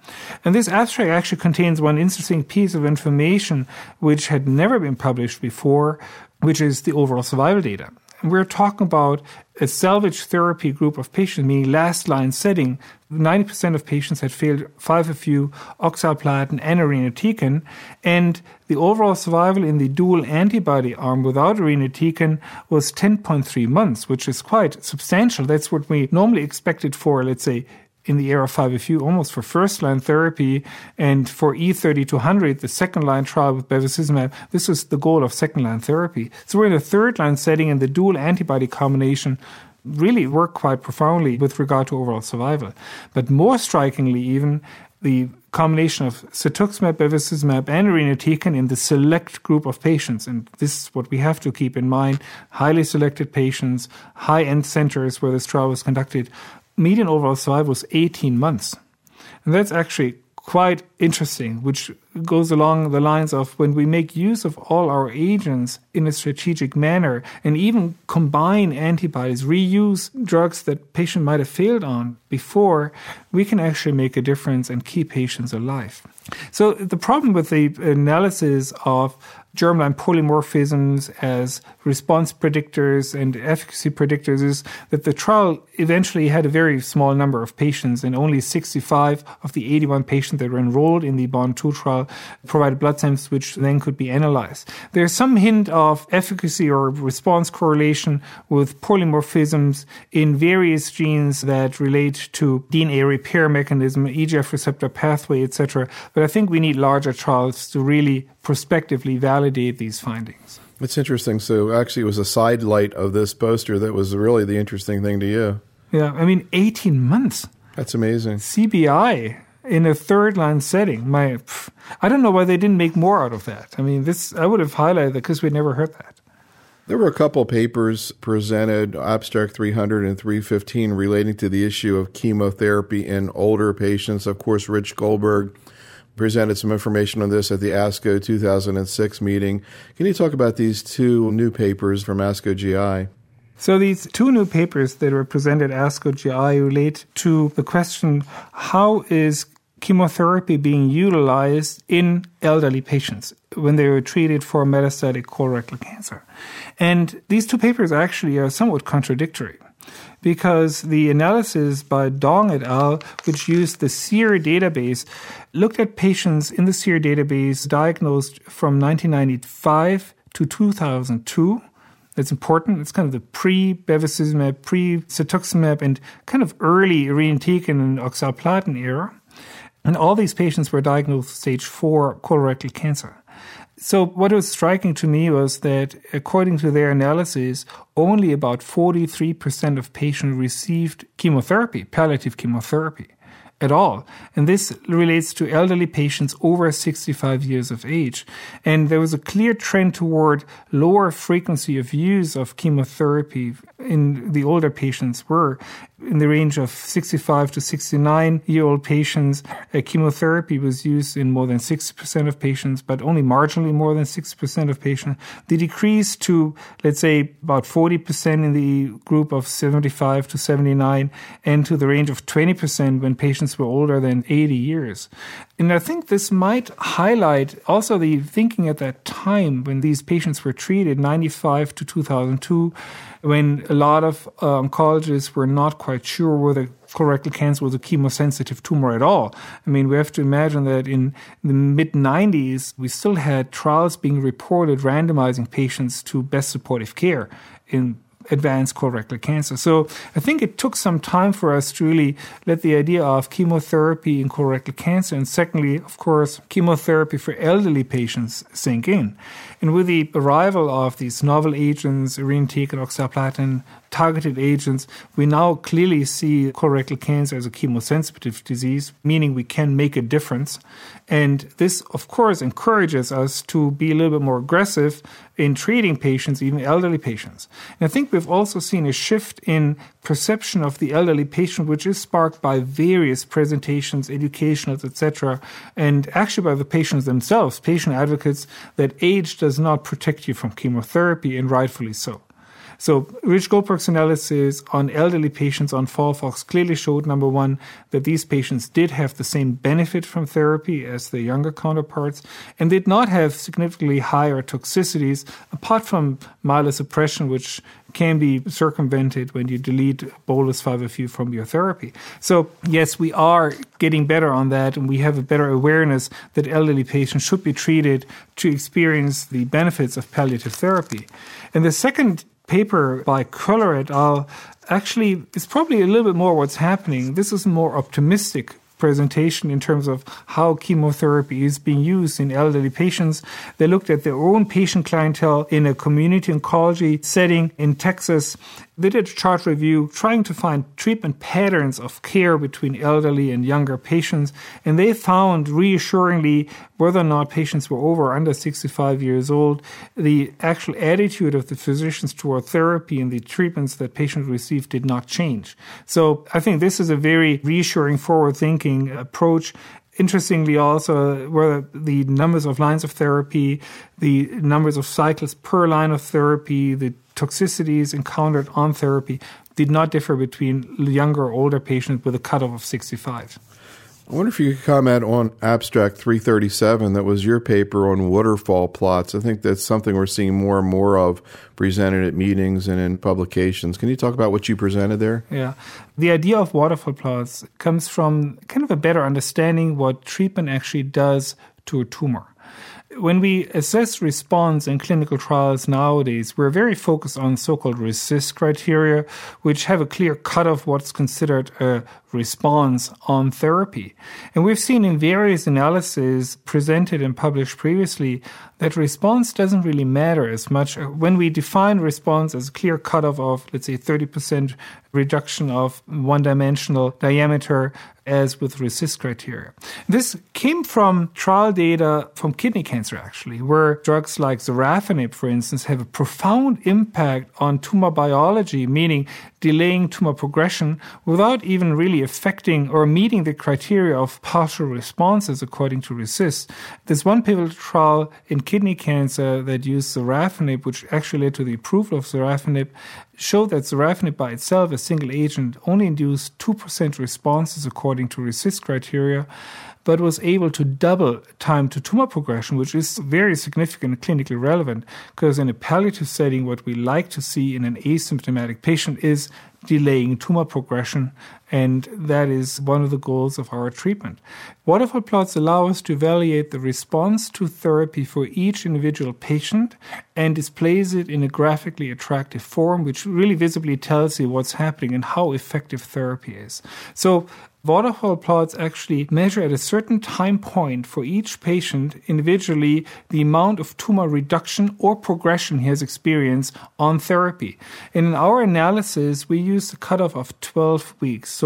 And this abstract actually contains one interesting piece of information which had never been published before, which is the overall survival data. We're talking about a salvage therapy group of patients, meaning last line setting. 90% of patients had failed 5-FU, oxaliplatin, and irinotecan, and the overall survival in the dual antibody arm without irinotecan was 10.3 months, which is quite substantial. That's what we normally expected for, let's say, in the era 5FU almost for first line therapy. And for E3200, the second line trial with bevacizumab, this was the goal of second line therapy. So we're in a third line setting and the dual antibody combination really worked quite profoundly with regard to overall survival. But more strikingly, even the combination of cetuximab, bevacizumab, and irinotecan in the select group of patients. And this is what we have to keep in mind. Highly selected patients, high-end centers where this trial was conducted median overall survival was 18 months. And that's actually quite interesting, which goes along the lines of when we make use of all our agents in a strategic manner and even combine antibodies, reuse drugs that patient might have failed on before, we can actually make a difference and keep patients alive. So the problem with the analysis of germline polymorphisms as response predictors and efficacy predictors is that the trial eventually had a very small number of patients, and only 65 of the 81 patients that were enrolled in the Bond 2 trial provided blood samples which then could be analyzed. There's some hint of efficacy or response correlation with polymorphisms in various genes that relate to DNA repair mechanism, EGF receptor pathway, etc. But I think we need larger trials to really prospectively validate these findings. It's interesting. So actually, it was a side light of this poster that was really the interesting thing to you. Yeah, I mean, 18 months. That's amazing. CBI in a third line setting. My, pff, I don't know why they didn't make more out of that. I mean, this I would have highlighted because we'd never heard that. There were a couple papers presented, Abstract 300 and 315, relating to the issue of chemotherapy in older patients. Of course, Rich Goldberg presented some information on this at the ASCO 2006 meeting. Can you talk about these two new papers from ASCO GI? So these two new papers that were presented at ASCO GI relate to the question how is chemotherapy being utilized in elderly patients when they were treated for metastatic colorectal cancer. And these two papers actually are somewhat contradictory because the analysis by Dong et al., which used the SEER database, looked at patients in the SEER database diagnosed from 1995 to 2002. That's important. It's kind of the pre-bevacizumab, pre-cetuximab, and kind of early irinotecan and oxaliplatin era. And all these patients were diagnosed with stage four colorectal cancer. So what was striking to me was that according to their analysis, only about 43% of patients received chemotherapy, palliative chemotherapy at all. And this relates to elderly patients over 65 years of age. And there was a clear trend toward lower frequency of use of chemotherapy in the older patients were in the range of 65 to 69 year old patients. Uh, chemotherapy was used in more than 60% of patients, but only marginally more than 60% of patients. The decrease to, let's say, about 40% in the group of 75 to 79 and to the range of 20% when patients were older than 80 years. And I think this might highlight also the thinking at that time when these patients were treated, 95 to 2002 when a lot of uh, oncologists were not quite sure whether colorectal cancer was a chemosensitive tumor at all. I mean, we have to imagine that in the mid 90s, we still had trials being reported randomizing patients to best supportive care in advanced colorectal cancer. So I think it took some time for us to really let the idea of chemotherapy in colorectal cancer, and secondly, of course, chemotherapy for elderly patients sink in. And with the arrival of these novel agents, irinotecan, oxaliplatin, targeted agents, we now clearly see colorectal cancer as a chemosensitive disease, meaning we can make a difference. And this, of course, encourages us to be a little bit more aggressive in treating patients, even elderly patients. And I think we've also seen a shift in perception of the elderly patient, which is sparked by various presentations, educationals, etc., and actually by the patients themselves, patient advocates, that age does not protect you from chemotherapy, and rightfully so. So Rich Goldberg's analysis on elderly patients on FOLFOX clearly showed number one that these patients did have the same benefit from therapy as their younger counterparts and did not have significantly higher toxicities apart from myelosuppression, which can be circumvented when you delete bolus 5FU from your therapy. So, yes, we are getting better on that, and we have a better awareness that elderly patients should be treated to experience the benefits of palliative therapy. And the second paper by et al. actually is probably a little bit more what's happening. This is more optimistic presentation in terms of how chemotherapy is being used in elderly patients. They looked at their own patient clientele in a community oncology setting in Texas they did a chart review trying to find treatment patterns of care between elderly and younger patients, and they found reassuringly whether or not patients were over or under 65 years old, the actual attitude of the physicians toward therapy and the treatments that patients received did not change. So I think this is a very reassuring, forward thinking approach interestingly also were the numbers of lines of therapy, the numbers of cycles per line of therapy, the toxicities encountered on therapy did not differ between younger or older patients with a cutoff of 65. I wonder if you could comment on abstract 337 that was your paper on waterfall plots. I think that's something we're seeing more and more of presented at meetings and in publications. Can you talk about what you presented there? Yeah. The idea of waterfall plots comes from kind of a better understanding what treatment actually does to a tumor when we assess response in clinical trials nowadays, we're very focused on so-called RECIST criteria, which have a clear cut of what's considered a response on therapy. And we've seen in various analyses presented and published previously that response doesn't really matter as much. Uh, when we define response as a clear cutoff of, let's say, 30% reduction of one dimensional diameter as with RECIST criteria. This came from trial data from kidney cancer, actually, where drugs like sorafenib, for instance, have a profound impact on tumor biology, meaning delaying tumor progression without even really affecting or meeting the criteria of partial responses according to RECIST. There's one pivotal trial in kidney cancer that used sorafenib, which actually led to the approval of sorafenib, showed that sorafenib by itself, a single agent, only induced 2% responses according to RECIST criteria, but was able to double time to tumor progression, which is very significant and clinically relevant because in a palliative setting, what we like to see in an asymptomatic patient is delaying tumor progression, and that is one of the goals of our treatment. Waterfall plots allow us to evaluate the response to therapy for each individual patient and displays it in a graphically attractive form, which really visibly tells you what's happening and how effective therapy is. So waterfall plots actually measure at a certain time point for each patient individually the amount of tumor reduction or progression he has experienced on therapy. And in our analysis, we used a cutoff of 12 weeks. So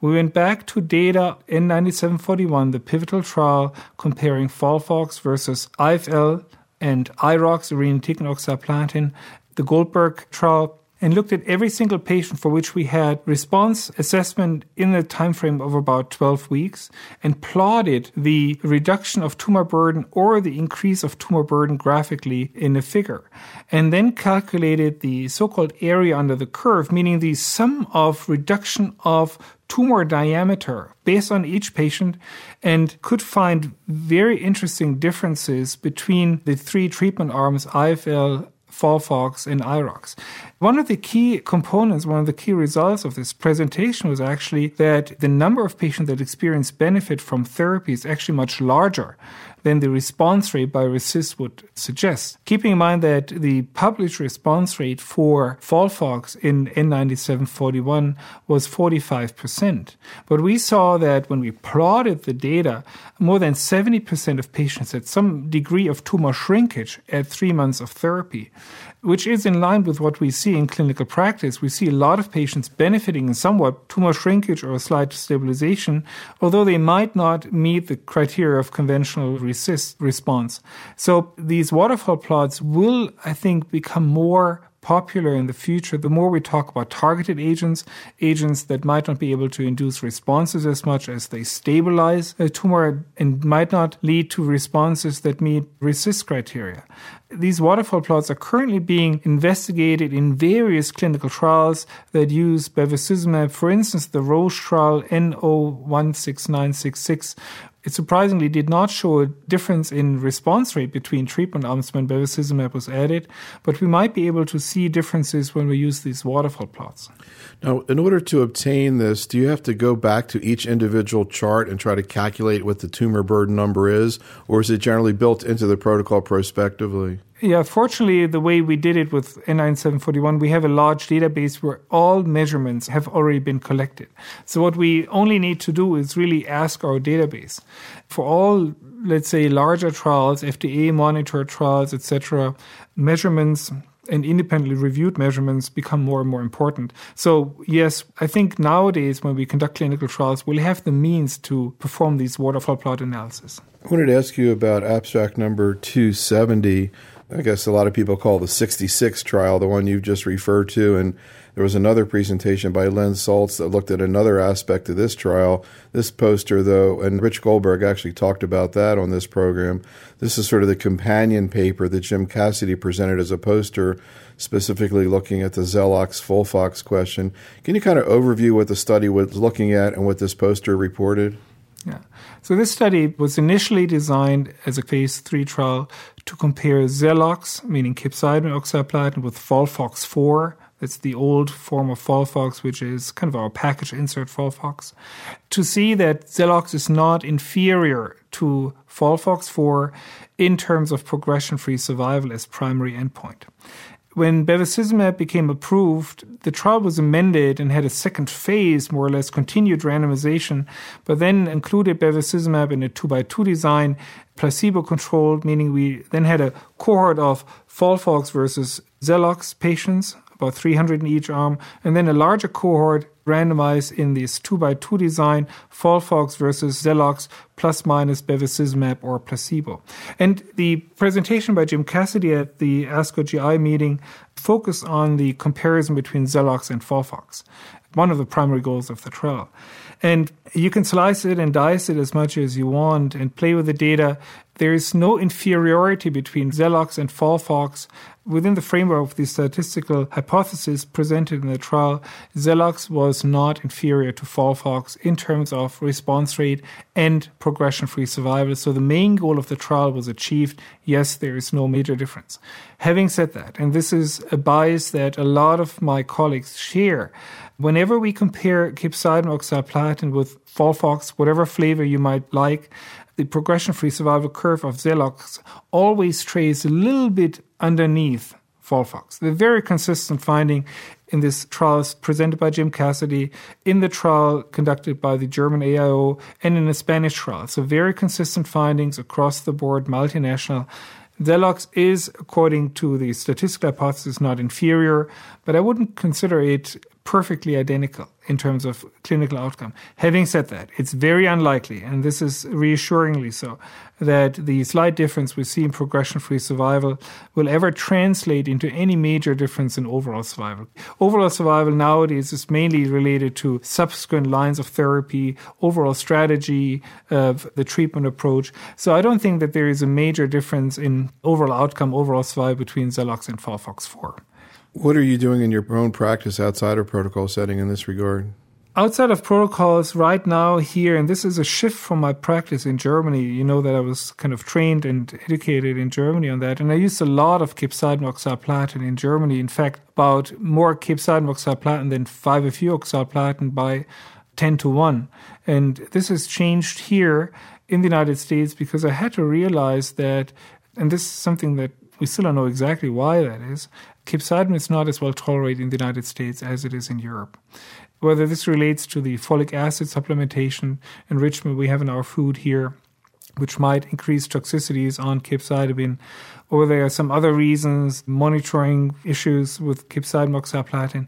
we went back to data in 9741, the pivotal trial comparing FOLFOX versus IFL and IROX, irinotecan oxaliplatin, the Goldberg trial and looked at every single patient for which we had response assessment in a time frame of about 12 weeks and plotted the reduction of tumor burden or the increase of tumor burden graphically in a figure and then calculated the so-called area under the curve meaning the sum of reduction of tumor diameter based on each patient and could find very interesting differences between the three treatment arms IFL FOLFOX and IROX. One of the key components, one of the key results of this presentation was actually that the number of patients that experience benefit from therapy is actually much larger than the response rate by RECIST would suggest. Keeping in mind that the published response rate for FOLFOX in N9741 was 45%. But we saw that when we plotted the data, more than 70% of patients had some degree of tumor shrinkage at three months of therapy which is in line with what we see in clinical practice. We see a lot of patients benefiting in somewhat tumor shrinkage or slight stabilization, although they might not meet the criteria of conventional RECIST response. So these waterfall plots will, I think, become more popular in the future, the more we talk about targeted agents, agents that might not be able to induce responses as much as they stabilize a tumor and might not lead to responses that meet RECIST criteria. These waterfall plots are currently being investigated in various clinical trials that use bevacizumab. For instance, the Roche trial NO16966 it surprisingly did not show a difference in response rate between treatment arms when bevacizumab was added, but we might be able to see differences when we use these waterfall plots. Now, in order to obtain this, do you have to go back to each individual chart and try to calculate what the tumor burden number is, or is it generally built into the protocol prospectively? Yeah, fortunately, the way we did it with N9741, we have a large database where all measurements have already been collected. So what we only need to do is really ask our database. For all, let's say, larger trials, FDA monitored trials, etc., measurements and independently reviewed measurements become more and more important. So, yes, I think nowadays when we conduct clinical trials, we'll have the means to perform these waterfall plot analysis. I wanted to ask you about abstract number 270. I guess a lot of people call the 66 trial the one you've just referred to. And there was another presentation by Len Saltz that looked at another aspect of this trial. This poster, though, and Rich Goldberg actually talked about that on this program. This is sort of the companion paper that Jim Cassidy presented as a poster, specifically looking at the Xelox Folfox question. Can you kind of overview what the study was looking at and what this poster reported? Yeah. So this study was initially designed as a phase three trial to compare Xelox, meaning capecitabine oxaliplatin, with Folfox4, That's the old form of Folfox, which is kind of our package insert Folfox. To see that Xelox is not inferior to Folfox4 in terms of progression free survival as primary endpoint. When bevacizumab became approved, the trial was amended and had a second phase, more or less continued randomization, but then included bevacizumab in a two by two design, placebo controlled, meaning we then had a cohort of Folfox versus Xelox patients about 300 in each arm, and then a larger cohort randomized in this 2 by 2 design, Folfox versus Xelox, plus minus bevacizumab or placebo. And the presentation by Jim Cassidy at the ASCO GI meeting focused on the comparison between Xelox and Folfox, one of the primary goals of the trial. And you can slice it and dice it as much as you want and play with the data. There is no inferiority between Xelox and Folfox within the framework of the statistical hypothesis presented in the trial, Xelox was not inferior to Folfox in terms of response rate and progression free survival. So the main goal of the trial was achieved. Yes, there is no major difference. Having said that, and this is a bias that a lot of my colleagues share, whenever we compare capecitabine oxaliplatin with Folfox, whatever flavor you might like, the progression free survival curve of Xelox always trails a little bit underneath Folfox. The very consistent finding in this trial presented by Jim Cassidy, in the trial conducted by the German AIO, and in a Spanish trial. So very consistent findings across the board, multinational. Xelox is, according to the statistical hypothesis, not inferior, but I wouldn't consider it perfectly identical in terms of clinical outcome. Having said that, it's very unlikely, and this is reassuringly so, that the slight difference we see in progression free survival will ever translate into any major difference in overall survival. Overall survival nowadays is mainly related to subsequent lines of therapy, overall strategy of the treatment approach. So I don't think that there is a major difference in overall outcome, overall survival between Xelox and Folfox4. What are you doing in your own practice outside of protocol setting in this regard? Outside of protocols, right now here, and this is a shift from my practice in Germany. You know that I was kind of trained and educated in Germany on that, and I used a lot of capecitabine oxaliplatin in Germany. In fact, about more capecitabine oxaliplatin than 5-FU oxaliplatin by 10 to 1. And this has changed here in the United States because I had to realize that, and this is something that we still don't know exactly why that is, capecitabine is not as well tolerated in the United States as it is in Europe. Whether this relates to the folic acid supplementation enrichment we have in our food here, which might increase toxicities on capecitabine, or there are some other reasons, monitoring issues with capecitabine oxaliplatin.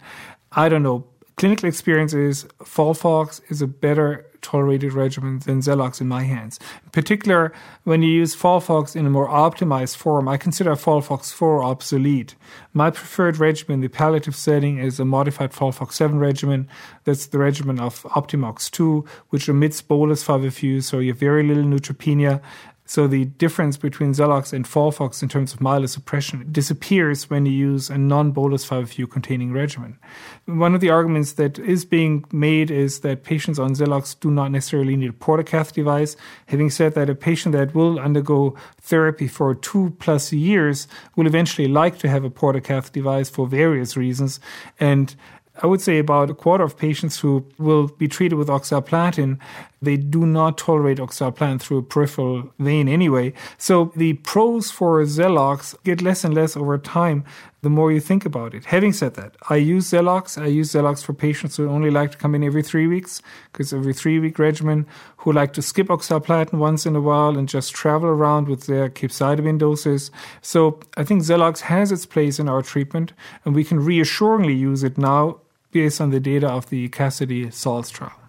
I don't know. Clinical experience is Folfox is a better tolerated regimen than Xelox in my hands. In particular, when you use Folfox in a more optimized form, I consider Folfox 4 obsolete. My preferred regimen the palliative setting is a modified Folfox 7 regimen. That's the regimen of Optimox 2, which omits bolus 5-FU, so you have very little neutropenia so the difference between Xelox and Folfox in terms of myelosuppression disappears when you use a non-bolus 5-FU containing regimen. One of the arguments that is being made is that patients on Xelox do not necessarily need a portacath device. Having said that, a patient that will undergo therapy for two plus years will eventually like to have a portacath device for various reasons. And I would say about a quarter of patients who will be treated with oxaliplatin, they do not tolerate oxaliplatin through a peripheral vein anyway. So the pros for Xelox get less and less over time the more you think about it. Having said that, I use Xelox. I use Xelox for patients who only like to come in every three weeks, because every three week regimen, who like to skip oxaliplatin once in a while and just travel around with their capecitabine doses. So I think Xelox has its place in our treatment, and we can reassuringly use it now based on the data of the Cassidy Saltz trial.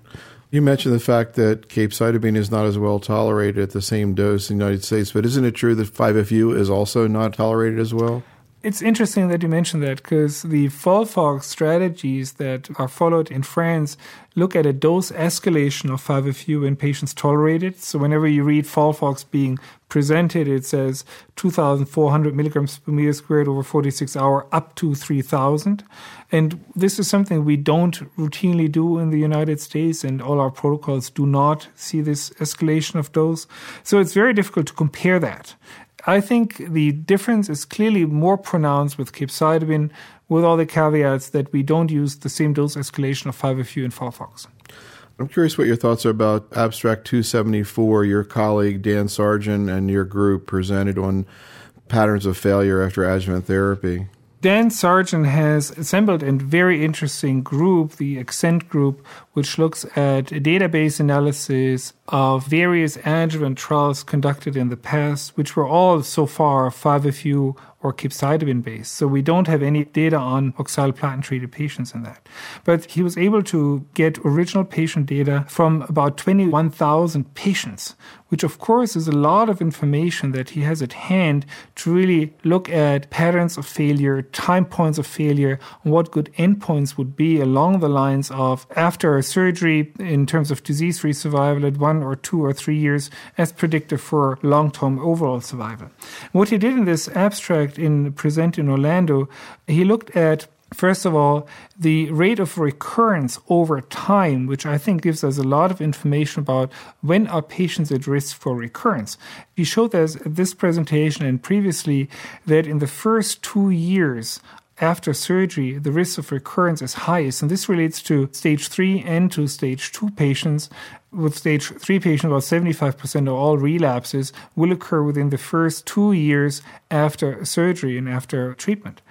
You mentioned the fact that capecitabine is not as well tolerated at the same dose in the United States, but isn't it true that 5-FU is also not tolerated as well? It's interesting that you mentioned that because the Folfox strategies that are followed in France look at a dose escalation of 5-FU when patients tolerate it. So whenever you read Folfox being presented, it says 2,400 milligrams per meter squared over 46 hour up to 3,000. And this is something we don't routinely do in the United States, and all our protocols do not see this escalation of dose. So it's very difficult to compare that. I think the difference is clearly more pronounced with capecitabine, with all the caveats that we don't use the same dose escalation of 5-FU and Folfox. I'm curious what your thoughts are about Abstract 274. Your colleague Dan Sargent and your group presented on patterns of failure after adjuvant therapy. Dan Sargent has assembled a very interesting group, the Accent group, which looks at database analysis of various adjuvant trials conducted in the past, which were all so far 5-FU or capecitabine based. So we don't have any data on oxaliplatin treated patients in that. But he was able to get original patient data from about 21,000 patients, which of course is a lot of information that he has at hand to really look at patterns of failure, time points of failure, and what good endpoints would be along the lines of after surgery in terms of disease free survival at one or two or three years as predictive for long term overall survival. What he did in this abstract in present in Orlando, he looked at First of all, the rate of recurrence over time, which I think gives us a lot of information about when are patients at risk for recurrence. He showed us this presentation and previously that in the first two years after surgery, the risk of recurrence is highest. And this relates to stage three and to stage two patients. With stage three patients, about 75% of all relapses will occur within the first two years after surgery and after treatment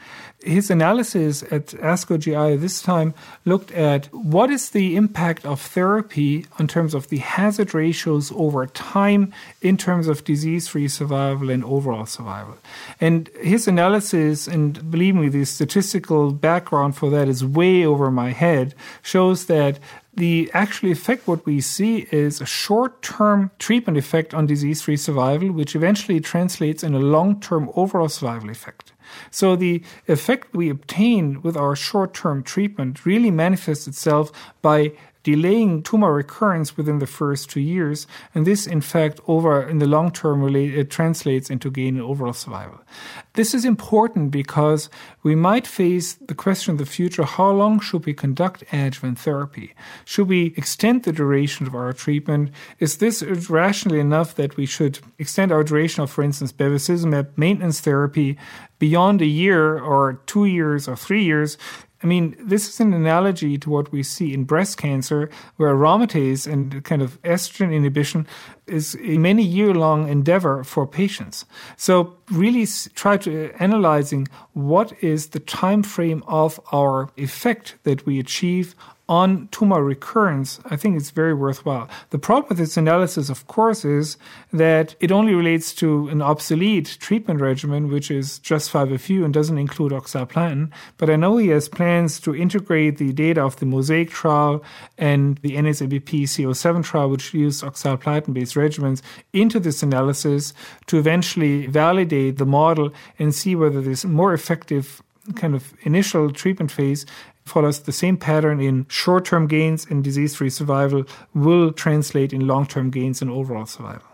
his analysis at ASCO GI this time looked at what is the impact of therapy in terms of the hazard ratios over time in terms of disease free survival and overall survival. And his analysis, and believe me, the statistical background for that is way over my head, shows that the actual effect, what we see is a short term treatment effect on disease free survival, which eventually translates in a long term overall survival effect. So the effect we obtain with our short term treatment really manifests itself by delaying tumor recurrence within the first two years. And this, in fact, over in the long term, really, it translates into gain in overall survival. This is important because we might face the question in the future how long should we conduct adjuvant therapy? Should we extend the duration of our treatment? Is this rational enough that we should extend our duration of, for instance, bevacizumab maintenance therapy beyond a year or two years or three years? I mean, this is an analogy to what we see in breast cancer, where aromatase and kind of estrogen inhibition is a many year long endeavor for patients. So really try to uh, analyzing what is the time frame of our effect that we achieve on tumor recurrence, I think it's very worthwhile. The problem with this analysis, of course, is that it only relates to an obsolete treatment regimen, which is just 5FU and doesn't include oxaliplatin. But I know he has plans to integrate the data of the MOSAIC trial and the NSABP CO7 trial, which used oxaliplatin based regimens, into this analysis to eventually validate the model and see whether this more effective kind of initial treatment phase follows the same pattern in short term gains in disease free survival will translate in long term gains in overall survival.